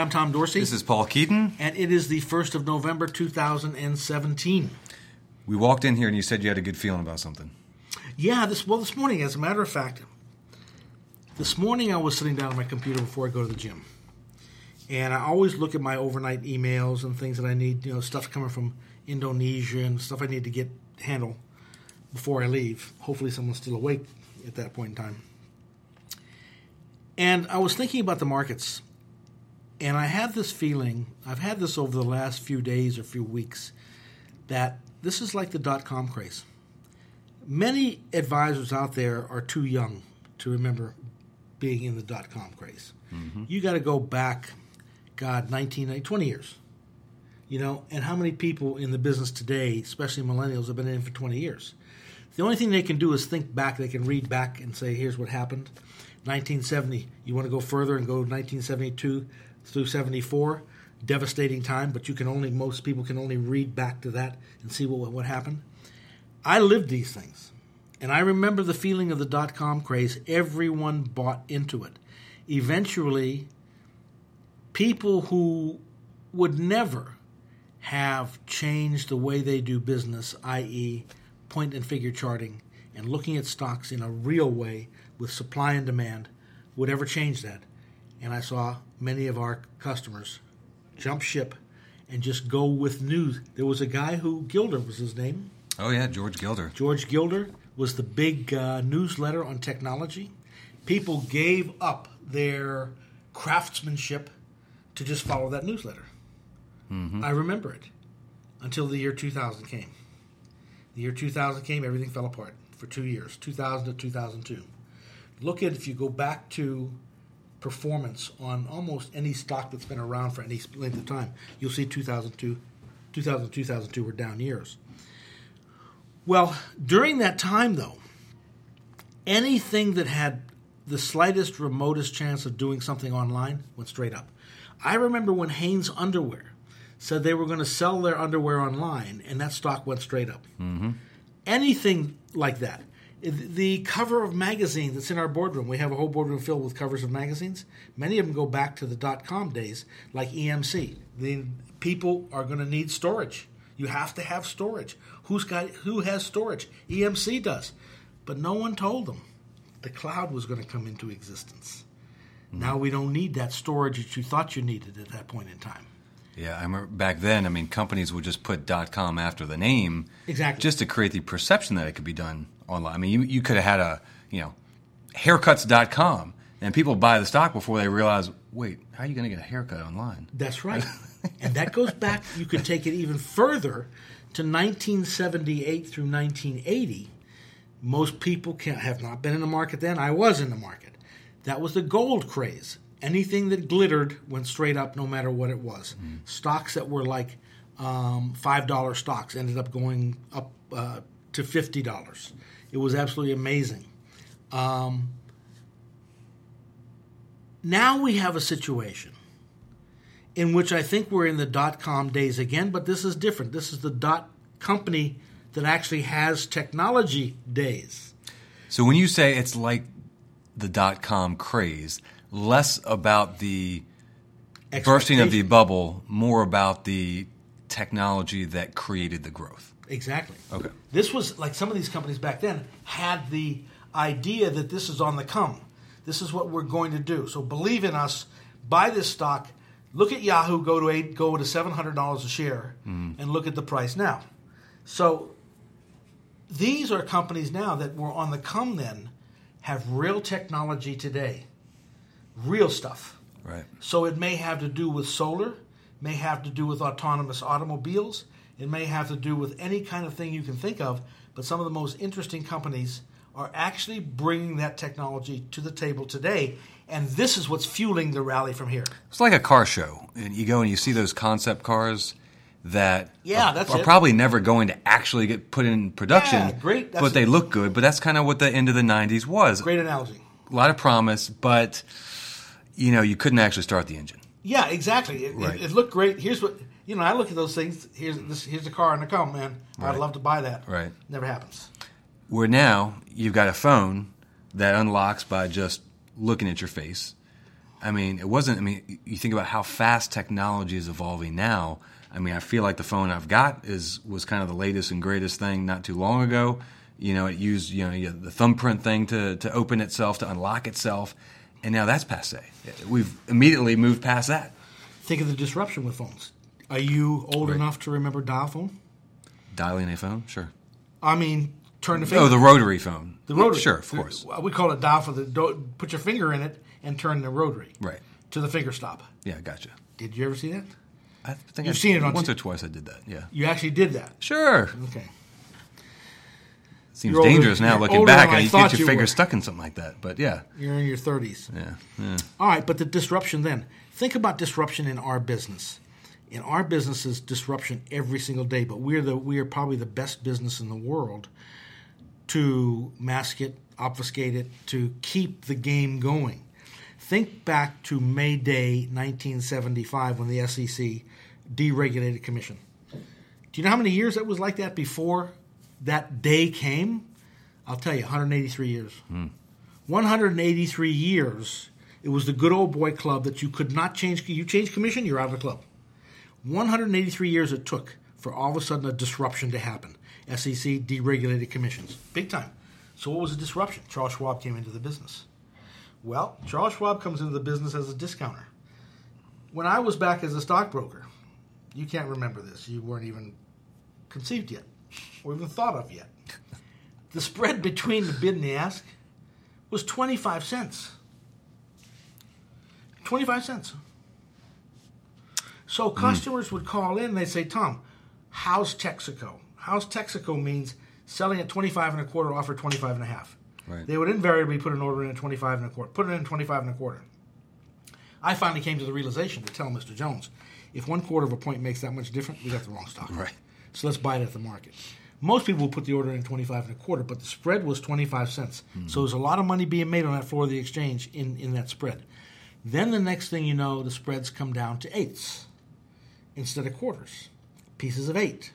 I'm Tom Dorsey. This is Paul Keeton. and it is the 1st of November, 2017. We walked in here and you said you had a good feeling about something. Yeah, this well, this morning, as a matter of fact, this morning I was sitting down on my computer before I go to the gym. And I always look at my overnight emails and things that I need, you know, stuff coming from Indonesia and stuff I need to get handle before I leave. Hopefully, someone's still awake at that point in time. And I was thinking about the markets, and I have this feeling, I've had this over the last few days or few weeks, that this is like the dot com craze. Many advisors out there are too young to remember being in the dot com craze. Mm-hmm. You got to go back, God, 19, uh, 20 years. You know, and how many people in the business today, especially millennials, have been in for 20 years? The only thing they can do is think back. They can read back and say, here's what happened. 1970, you want to go further and go 1972 through 74, devastating time, but you can only, most people can only read back to that and see what, what happened. I lived these things. And I remember the feeling of the dot com craze. Everyone bought into it. Eventually, people who would never have changed the way they do business, i.e., point and figure charting and looking at stocks in a real way with supply and demand, would ever change that. And I saw many of our customers jump ship and just go with news. There was a guy who, Gilder was his name, Oh, yeah, George Gilder. George Gilder was the big uh, newsletter on technology. People gave up their craftsmanship to just follow that newsletter. I remember it until the year 2000 came. The year 2000 came, everything fell apart for two years, 2000 to 2002. Look at if you go back to performance on almost any stock that's been around for any length of time, you'll see 2002, 2000, 2002 were down years. Well, during that time, though, anything that had the slightest, remotest chance of doing something online went straight up. I remember when Hanes Underwear said they were going to sell their underwear online, and that stock went straight up. Mm-hmm. Anything like that. The cover of magazine that's in our boardroom, we have a whole boardroom filled with covers of magazines. Many of them go back to the dot com days, like EMC. The people are going to need storage. You have to have storage. Who's got who has storage? EMC does. But no one told them the cloud was going to come into existence. Mm-hmm. Now we don't need that storage that you thought you needed at that point in time. Yeah, I remember back then, I mean, companies would just put .com after the name. Exactly. Just to create the perception that it could be done online. I mean, you, you could have had a, you know, haircuts.com, and people buy the stock before they realize, wait, how are you going to get a haircut online? That's right. and that goes back, you could take it even further to 1978 through 1980. Most people can't have not been in the market then. I was in the market. That was the gold craze. Anything that glittered went straight up no matter what it was. Stocks that were like um, $5 stocks ended up going up uh, to $50. It was absolutely amazing. Um, now we have a situation in which I think we're in the dot com days again, but this is different. This is the dot company that actually has technology days. So when you say it's like the dot com craze, less about the bursting of the bubble, more about the technology that created the growth. Exactly. Okay. This was like some of these companies back then had the idea that this is on the come. This is what we're going to do. So believe in us. Buy this stock. Look at Yahoo. Go to eight. Go to seven hundred dollars a share, mm. and look at the price now. So these are companies now that were on the come. Then have real technology today, real stuff. Right. So it may have to do with solar, may have to do with autonomous automobiles, it may have to do with any kind of thing you can think of, but some of the most interesting companies are actually bringing that technology to the table today, and this is what's fueling the rally from here. It's like a car show, and you go and you see those concept cars that Yeah, are, that's are probably never going to actually get put in production. Yeah, great. That's but they look good. But that's kind of what the end of the '90s was. Great analogy. A lot of promise, but you know you couldn't actually start the engine. Yeah, exactly. It, it- Right. it, looked great. Here's what you know. I look at those things. Here's this. Here's the car in the come, man. I'd love to buy that. Right. Never happens. Where now you've got a phone that unlocks by just looking at your face. I mean, it wasn't. I mean, you think about how fast technology is evolving now. I mean, I feel like the phone I've got is was kind of the latest and greatest thing not too long ago. You know, it used you know the thumbprint thing to to open itself to unlock itself, and now that's passe. We've immediately moved past that. Think of the disruption with phones. Are you old Right. enough to remember dial phone? Dialing a phone, sure. I mean, turn the oh, finger. Oh, the rotary phone. The rotary. Sure, of course. We call it dial for the. do- Put your finger in it and turn the rotary Right. to the finger stop. Yeah, gotcha. Did you ever see that? I think You've I, seen it on once t- or twice. I did that. Yeah. You actually did that. Sure. Okay. Seems older- dangerous now looking back. I and you get your you finger were. stuck in something like that. But yeah, You're in your 30s. yeah, yeah. All right, but the disruption then. Think about disruption in our business. In our business is disruption every single day, but we're the we are probably the best business in the world to mask it, obfuscate it, to keep the game going. Think back to May Day 1975 when the SEC deregulated commission. Do you know how many years that was like that before that day came? I'll tell you, 183 years. Hmm. 183 years. It was the good old boy club that you could not change. You change commission, you're out of the club. 183 years it took for all of a sudden a disruption to happen. SEC deregulated commissions, big time. So what was the disruption? Charles Schwab came into the business. Well, Charles Schwab comes into the business as a discounter. When I was back as a stockbroker, you can't remember this. You weren't even conceived yet, or even thought of yet. The spread between the bid and the ask was 25 cents. 25 cents. So hmm. customers would call in and they'd say, Tom, how's Texaco? How's Texaco means selling at 25 and a quarter, offer 25 and a half. Right. They would invariably put an order in at 25 and a quarter, put it in 25 and a quarter. I finally came to the realization to tell Mr. Jones, if one quarter of a point makes that much difference, we got the wrong stock. Right. So let's buy it at the market. Most people will put the order in 25 and a quarter, but the spread was 25 cents. So there's a lot of money being made on that floor of the exchange in, in that spread. Then the next thing you know, the spreads come down to eighths instead of quarters, pieces of eight,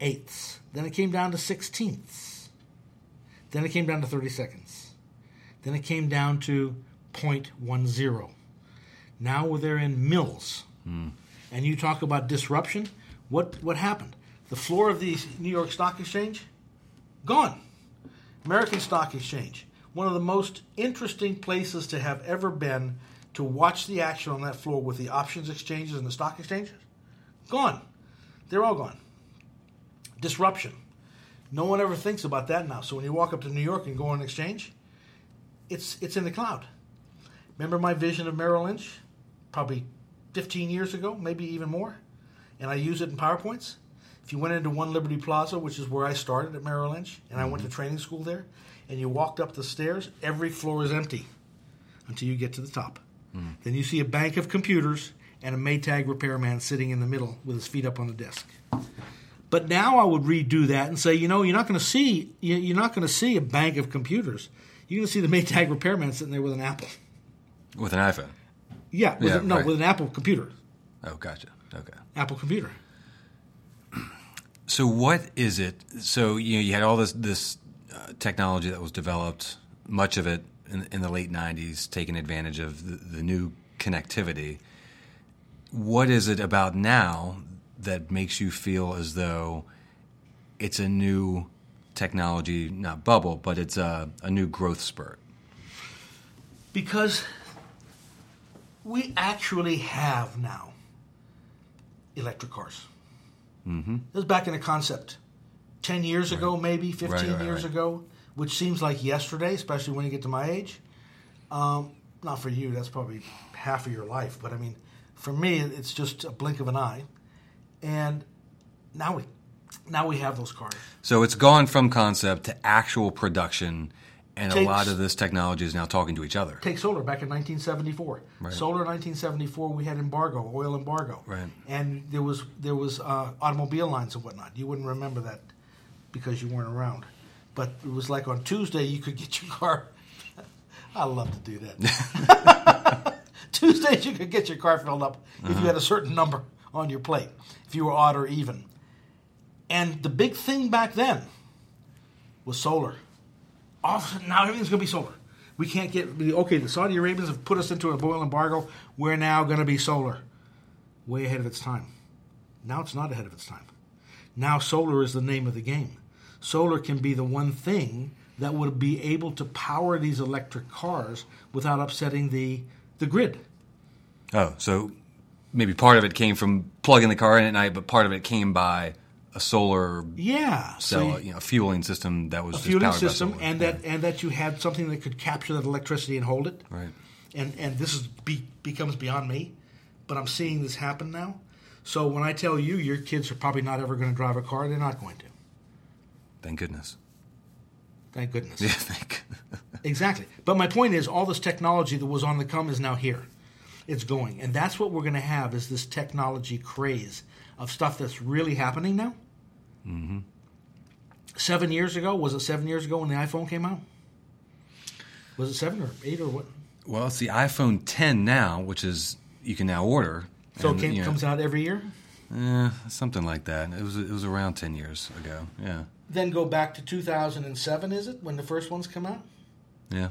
eighths. Then it came down to sixteenths. Then it came down to 30 seconds. Then it came down to 0.10. Now we're there in mils. Hmm. And you talk about disruption. What what happened? The floor of the New York Stock Exchange gone. American Stock Exchange, one of the most interesting places to have ever been to watch the action on that floor with the options exchanges and the stock exchanges. Gone. They're all gone. Disruption. No one ever thinks about that now. So when you walk up to New York and go on an exchange, it's it's in the cloud. Remember my vision of Merrill Lynch? Probably 15 years ago, maybe even more. And I use it in PowerPoints. If you went into One Liberty Plaza, which is where I started at Merrill Lynch, and I went to mm-hmm. training school there, and you walked up the stairs, every floor is empty until you get to the top. Mm. Then you see a bank of computers and a Maytag repairman sitting in the middle with his feet up on the desk. But now I would redo that and say, you know, you're not going to see you- you're not going to see a bank of computers. You're going to see the Maytag repairman sitting there with an Apple. With an iPhone. Yeah, with Yeah, a, no, right. with an Apple computer. Oh, gotcha. Okay. Apple computer. So what is it? So you know, you had all this this uh, technology that was developed, much of it in, in the late '90s, taking advantage of the, the new connectivity. What is it about now that makes you feel as though it's a new technology, not bubble, but it's a, a new growth spurt? Because we actually have now electric cars. Mm-hmm. This is back in the concept 10 years ago, maybe 15 Right, right, years right. ago, which seems like yesterday, especially when you get to my age. Um, not for you, that's probably half of your life, but I mean, for me, it's just a blink of an eye. And now we, now we have those cars. So it's gone from concept to actual production, and a lot of this technology is now talking to each other. Take solar back in 1974. Right. Solar 1974, we had embargo, oil embargo, Right. And there was there was uh, automobile lines and whatnot. You wouldn't remember that because you weren't around. But it was like on Tuesday you could get your car. I love to do that. Tuesdays you could get your car filled up if you had a certain number on your plate, if you were odd or even. And the big thing back then was solar. All of a sudden now everything's going to be solar. We can't get okay. The Saudi Arabians have put us into a oil embargo. We're now going to be solar, way ahead of its time. Now it's not ahead of its time. Now solar is the name of the game. Solar can be the one thing that would be able to power these electric cars without upsetting the the grid. Oh, so maybe part of it came from plugging the car in at night, but part of it came by a solar Yeah, so cell, you know, fueling system that was a just fueling system, solar. and that and that you had something that could capture that electricity and hold it. right. and and this is be, becomes beyond me, but I'm seeing this happen now. So when I tell you your kids are probably not ever going to drive a car, they're not going to. Thank goodness. Thank goodness. Yeah, thank. Exactly. But my point is, all this technology that was on the come is now here. It's going, and that's what we're going to have is this technology craze of stuff that's really happening now. Mm-hmm. Seven years ago, was it seven years ago when the iPhone came out? Was it seven or eight or what? well, it's the iPhone 10 now, which is you can now order. So And, it came, you know, comes out every year. eh, something like that. It was it was around 10 years ago. Yeah, Then go back to 2007, is it when the first ones come out? yeah.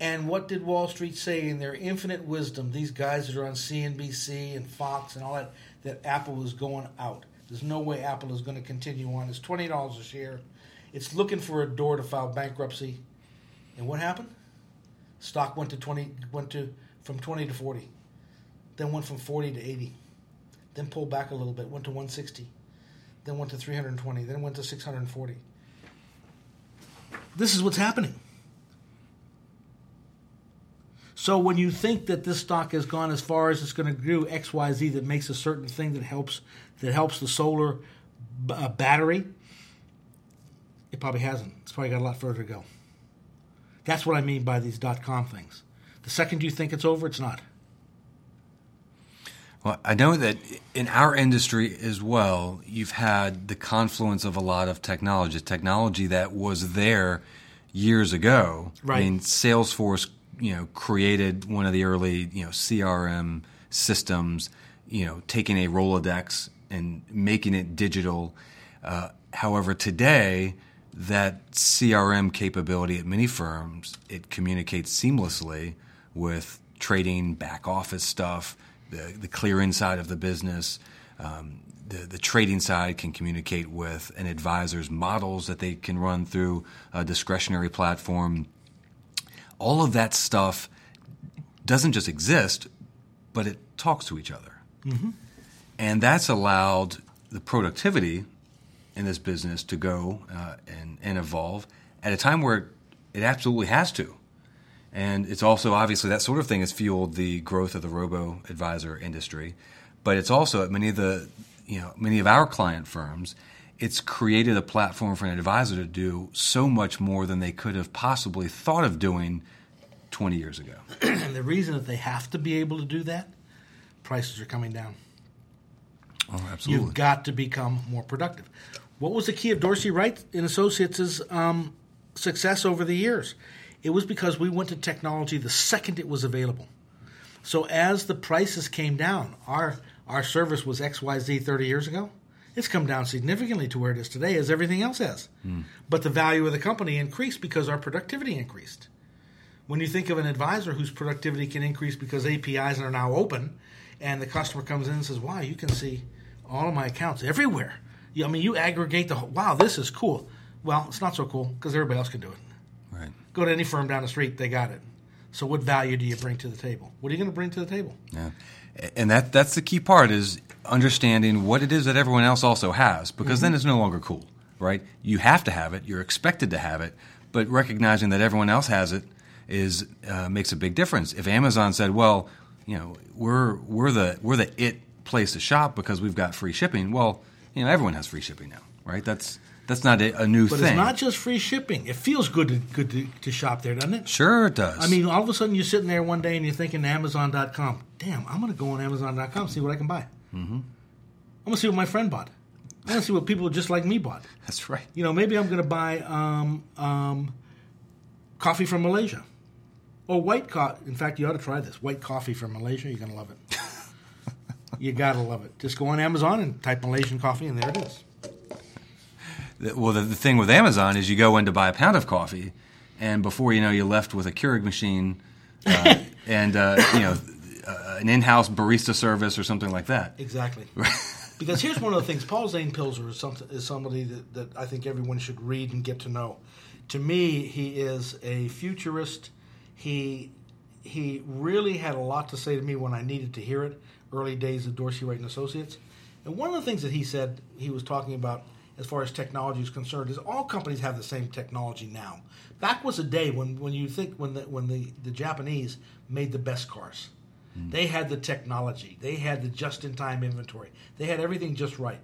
And what did Wall Street say in their infinite wisdom? These guys that are on CNBC and Fox and all that, that Apple was going out. There's no way Apple is going to continue on. It's twenty dollars a share. It's looking for a door to file bankruptcy. And what happened? Stock went to twenty, went to from twenty to forty, then went from forty to eighty, then pulled back a little bit, went to one sixty, then went to three hundred and twenty, then went to six hundred and forty. This is what's happening. So when you think that this stock has gone as far as it's going to do X Y Z that makes a certain thing that helps that helps the solar b- uh, battery, it probably hasn't. It's probably got a lot further to go. That's what I mean by these dot com things. The second you think it's over, it's not. Well, I know that in our industry as well, you've had the confluence of a lot of technology, technology that was there years ago. Right. I mean, Salesforce, you know, created one of the early, you know, CRM systems, you know, taking a Rolodex and making it digital. Uh, however, today, that CRM capability at many firms, it communicates seamlessly with trading, back office stuff, the, the clearing side of the business. Um, the, the trading side can communicate with an advisor's models that they can run through a discretionary platform. All of that stuff doesn't just exist, but it talks to each other. And that's allowed the productivity in this business to go uh, and, and evolve at a time where it absolutely has to. And it's also obviously that sort of thing has fueled the growth of the robo advisor industry, but it's also at many of the you know many of our client firms, it's created a platform for an advisor to do so much more than they could have possibly thought of doing 20 years ago. And the reason that they have to be able to do that, prices are coming down. Oh, absolutely. You've got to become more productive. What was the key of Dorsey Wright and Associates' um, success over the years? It was because we went to technology the second it was available. So as the prices came down, our our service was XYZ 30 years ago. It's come down significantly to where it is today, as everything else has. Hmm. But the value of the company increased because our productivity increased. When you think of an advisor whose productivity can increase because APIs are now open, and the customer comes in and says, "Wow, you can see all of my accounts everywhere." I mean, you aggregate the whole. Wow, this is cool. Well, it's not so cool because everybody else can do it. right. Go to any firm down the street, they got it. So, what value do you bring to the table? What are you going to bring to the table? Yeah. And that that's the key part is understanding what it is that everyone else also has because then it's no longer cool, right? You have to have it, you're expected to have it, but recognizing that everyone else has it is uh, makes a big difference. If Amazon said, "Well, you know, we're we're the we're the it place to shop because we've got free shipping," well, you know, everyone has free shipping now, right? That's that's not a, a new But thing. But it's not just free shipping. It feels good to, good to, to shop there, doesn't it? sure, it does. I mean, all of a sudden you're sitting there one day and you're thinking Amazon.com. Damn, I'm going to go on Amazon.com see what I can buy. Mm-hmm. I'm going to see what my friend bought. I'm going to see what people just like me bought. that's right. You know, maybe I'm going to buy um, um, coffee from Malaysia. Or white coffee. In fact, you ought to try this. White coffee from Malaysia. You're going to love it. you got to love it. Just go on Amazon and type Malaysian coffee, and there it is. Well, the, the thing with Amazon is you go in to buy a pound of coffee, and before you know, you're left with a Keurig machine uh, and uh, you know uh, an in-house barista service or something like that. Exactly. because here's one of the things: Paul Zane Pilzer is, something, is somebody that, that I think everyone should read and get to know. To me, he is a futurist. He he really had a lot to say to me when I needed to hear it. Early days of Dorsey Wright and Associates, and one of the things that he said he was talking about as far as technology is concerned is all companies have the same technology now. Back was a day when, when you think when the when the, the Japanese made the best cars. Mm. They had the technology. They had the just in time inventory. They had everything just right.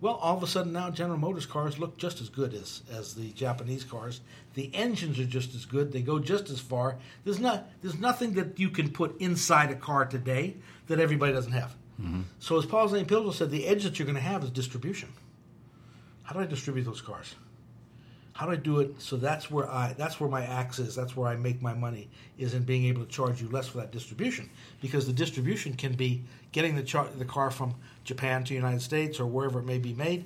Well, all of a sudden now General Motors cars look just as good as, as the Japanese cars. The engines are just as good. They go just as far. There's not there's nothing that you can put inside a car today that everybody doesn't have. Mm-hmm. So as Paul Zane Pilzer said, the edge that you're going to have is distribution. How do I distribute those cars? How do I do it so that's where I that's where my axe is, that's where I make my money is in being able to charge you less for that distribution because the distribution can be getting the char- the car from Japan to the United States or wherever it may be made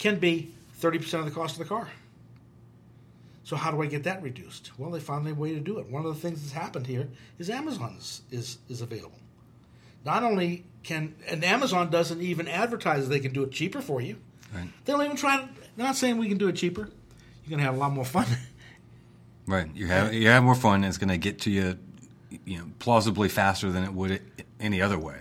can be 30% of the cost of the car. So how do I get that reduced? Well, they found a way to do it. One of the things that's happened here is Amazon is, is, is available. Not only can and Amazon doesn't even advertise they can do it cheaper for you. Right. They don't even try. They're not saying we can do it cheaper. You're gonna have a lot more fun. right. You have you have more fun. And it's gonna get to you, you know, plausibly faster than it would any other way.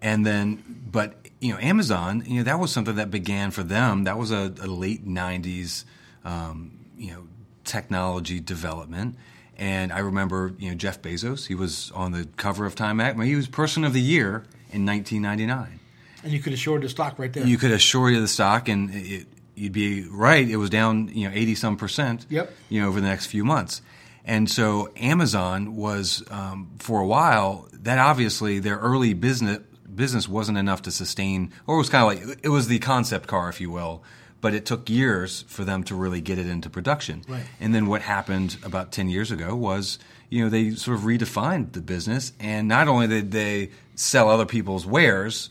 And then, but you know, Amazon, you know, that was something that began for them. That was a, a late '90s, um, you know, technology development. And I remember, you know, Jeff Bezos. He was on the cover of Time Mag. He was Person of the Year in 1999. And you could assure the stock right there. You could assure you the stock, and it, you'd be right. It was down, you know, 80 some percent. Yep. You know, over the next few months. And so Amazon was um, for a while. That obviously their early business business wasn't enough to sustain, or it was kind of like it was the concept car, if you will, but it took years for them to really get it into production. Right. And then what happened about 10 years ago was, you know, they sort of redefined the business. And not only did they sell other people's wares,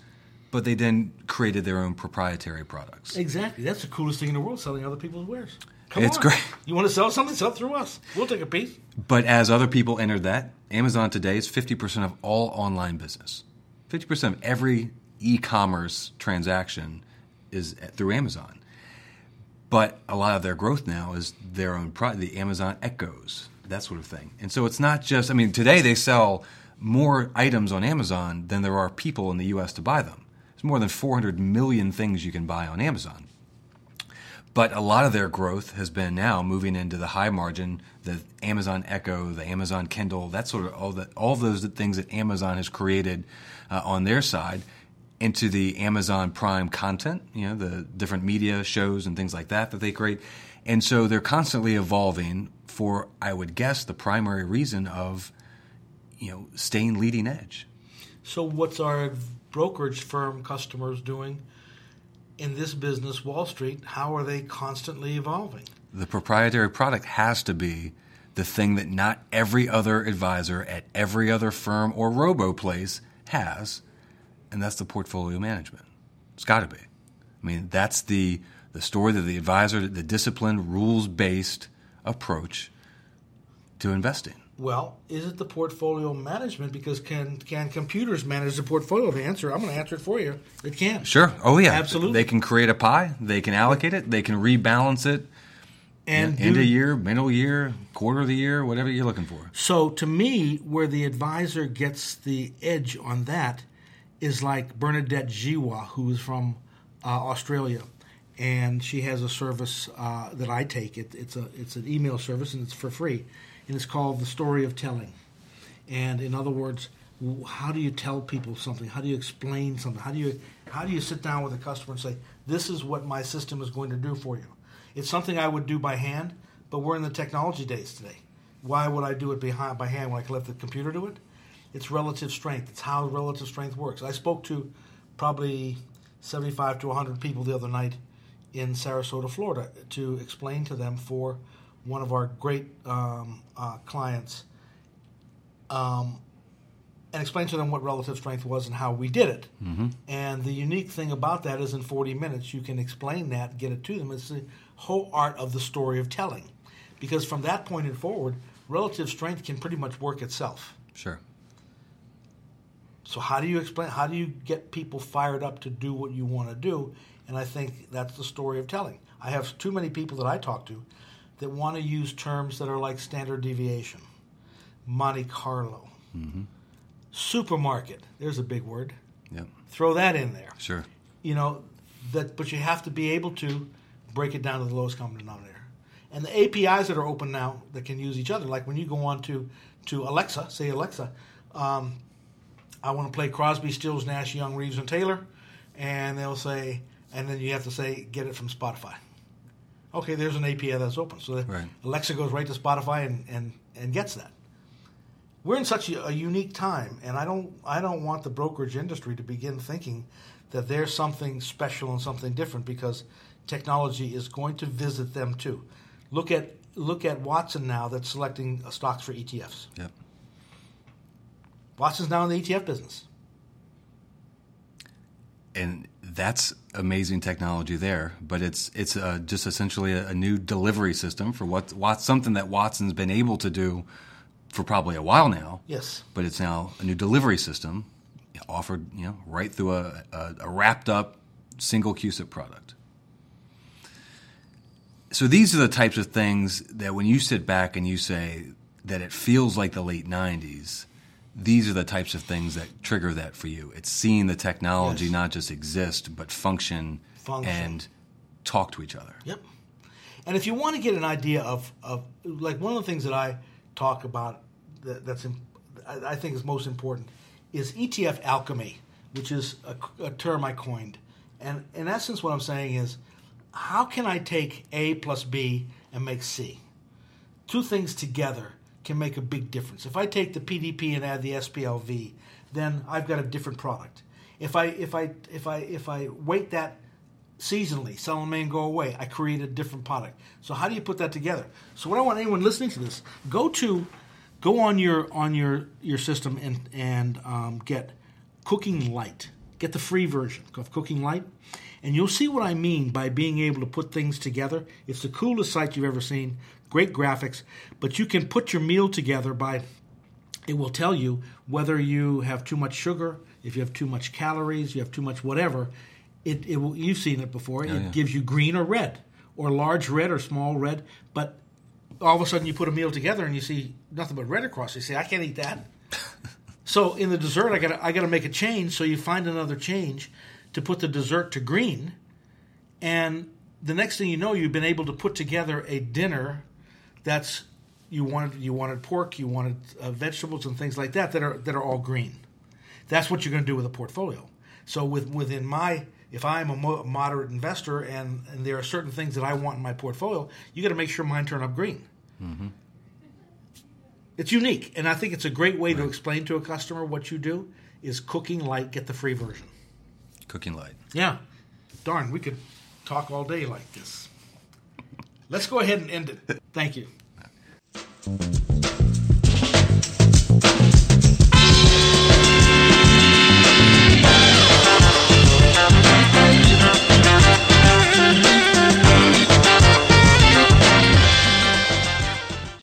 but they then created their own proprietary products. Exactly. That's the coolest thing in the world, selling other people's wares. Come it's on. great. You want to sell something? Sell through us. We'll take a piece. But as other people entered that, Amazon today is 50% of all online business. 50% of every e commerce transaction is through Amazon. But a lot of their growth now is their own product, the Amazon Echoes, that sort of thing. And so it's not just, I mean, today they sell more items on Amazon than there are people in the US to buy them. There's more than 400 million things you can buy on Amazon. But a lot of their growth has been now moving into the high margin, the Amazon Echo, the Amazon Kindle, that sort of all that all those things that Amazon has created uh, on their side into the Amazon Prime content, you know, the different media shows and things like that that they create. And so they're constantly evolving for, I would guess, the primary reason of, you know, staying leading edge. So, what's our brokerage firm customers doing in this business, Wall Street? How are they constantly evolving? The proprietary product has to be the thing that not every other advisor at every other firm or robo place has, and that's the portfolio management. It's got to be. I mean, that's the the story that the advisor, the disciplined, rules based approach to investing. Well, is it the portfolio management? Because can can computers manage the portfolio? The answer, I'm going to answer it for you. It can. Sure. Oh yeah. Absolutely. They can create a pie. They can allocate it. They can rebalance it. And end of year, middle year, quarter of the year, whatever you're looking for. So to me, where the advisor gets the edge on that is like Bernadette Jiwa, who is from uh, Australia, and she has a service uh, that I take. It, it's a it's an email service and it's for free, and it's called the Story of Telling. And in other words, how do you tell people something? How do you explain something? How do you how do you sit down with a customer and say, "This is what my system is going to do for you"? It's something I would do by hand, but we're in the technology days today. Why would I do it behind, by hand when I can let the computer do it? It's relative strength. It's how relative strength works. I spoke to probably 75 to 100 people the other night in Sarasota, Florida, to explain to them for one of our great um, uh, clients um, and explain to them what relative strength was and how we did it. Mm-hmm. And the unique thing about that is in 40 minutes you can explain that, get it to them. It's the whole art of the story of telling. because from that point and forward, relative strength can pretty much work itself. Sure. So how do you explain? How do you get people fired up to do what you want to do? And I think that's the story of telling. I have too many people that I talk to that want to use terms that are like standard deviation, Monte Carlo, Mm-hmm. supermarket. There's a big word. Yep. Throw that in there. Sure. You know that, but you have to be able to break it down to the lowest common denominator. And the APIs that are open now that can use each other, like when you go on to to Alexa, say Alexa, um, I want to play Crosby, Stills, Nash, Young, Reeves, and Taylor, and they'll say, and then you have to say, get it from Spotify. Okay, there's an API that's open, so Right. Alexa goes right to Spotify and, and, and gets that. We're in such a, a unique time, and I don't I don't want the brokerage industry to begin thinking that there's something special and something different because technology is going to visit them too. Look at look at Watson now that's selecting stocks for ETFs. Yep. Watson's now in the ETF business. And that's amazing technology there. But it's it's uh, just essentially a, a new delivery system for what, what something that Watson's been able to do for probably a while now. Yes. But it's now a new delivery system offered, you know, right through a, a, a wrapped up single CUSIP product. So these are the types of things that when you sit back and you say that it feels like the late '90s, these are the types of things that trigger that for you. It's seeing the technology Yes. not just exist, but function, Function. and talk to each other. Yep. And if you want to get an idea of, of like one of the things that I talk about that, that's I think is most important is ETF alchemy, which is a, a term I coined. And in essence, what I'm saying is, how can I take A plus B and make C? Two things together can make a big difference. If I take the PDP and add the SPLV, then I've got a different product. If I if I if I if I weight that seasonally, sell them and go away. I create a different product. So how do you put that together? So what I want anyone listening to this, go to, go on your on your your system and and um, get Cooking Light. Get the free version of Cooking Light, and you'll see what I mean by being able to put things together. It's the coolest site you've ever seen. Great graphics, but you can put your meal together by it will tell you whether you have too much sugar, if you have too much calories, you have too much whatever. It, it will, you've seen it before. it yeah. gives you green or red, or large red or small red. But all of a sudden, you put a meal together and you see nothing but red across. You say, "I can't eat that." so in the dessert, I got I got to make a change. So you find another change to put the dessert to green, and the next thing you know, you've been able to put together a dinner that's you wanted you wanted pork, you wanted uh, vegetables and things like that that are that are all green. That's what you're going to do with a portfolio. So with within my if I'm a mo- moderate investor and, and there are certain things that I want in my portfolio, you got to make sure mine turn up green. It's unique, and I think it's a great way to explain to a customer what you do. Is cooking light get the free version? Cooking light. Yeah, darn, we could talk all day like this. Let's go ahead and end it. Thank you.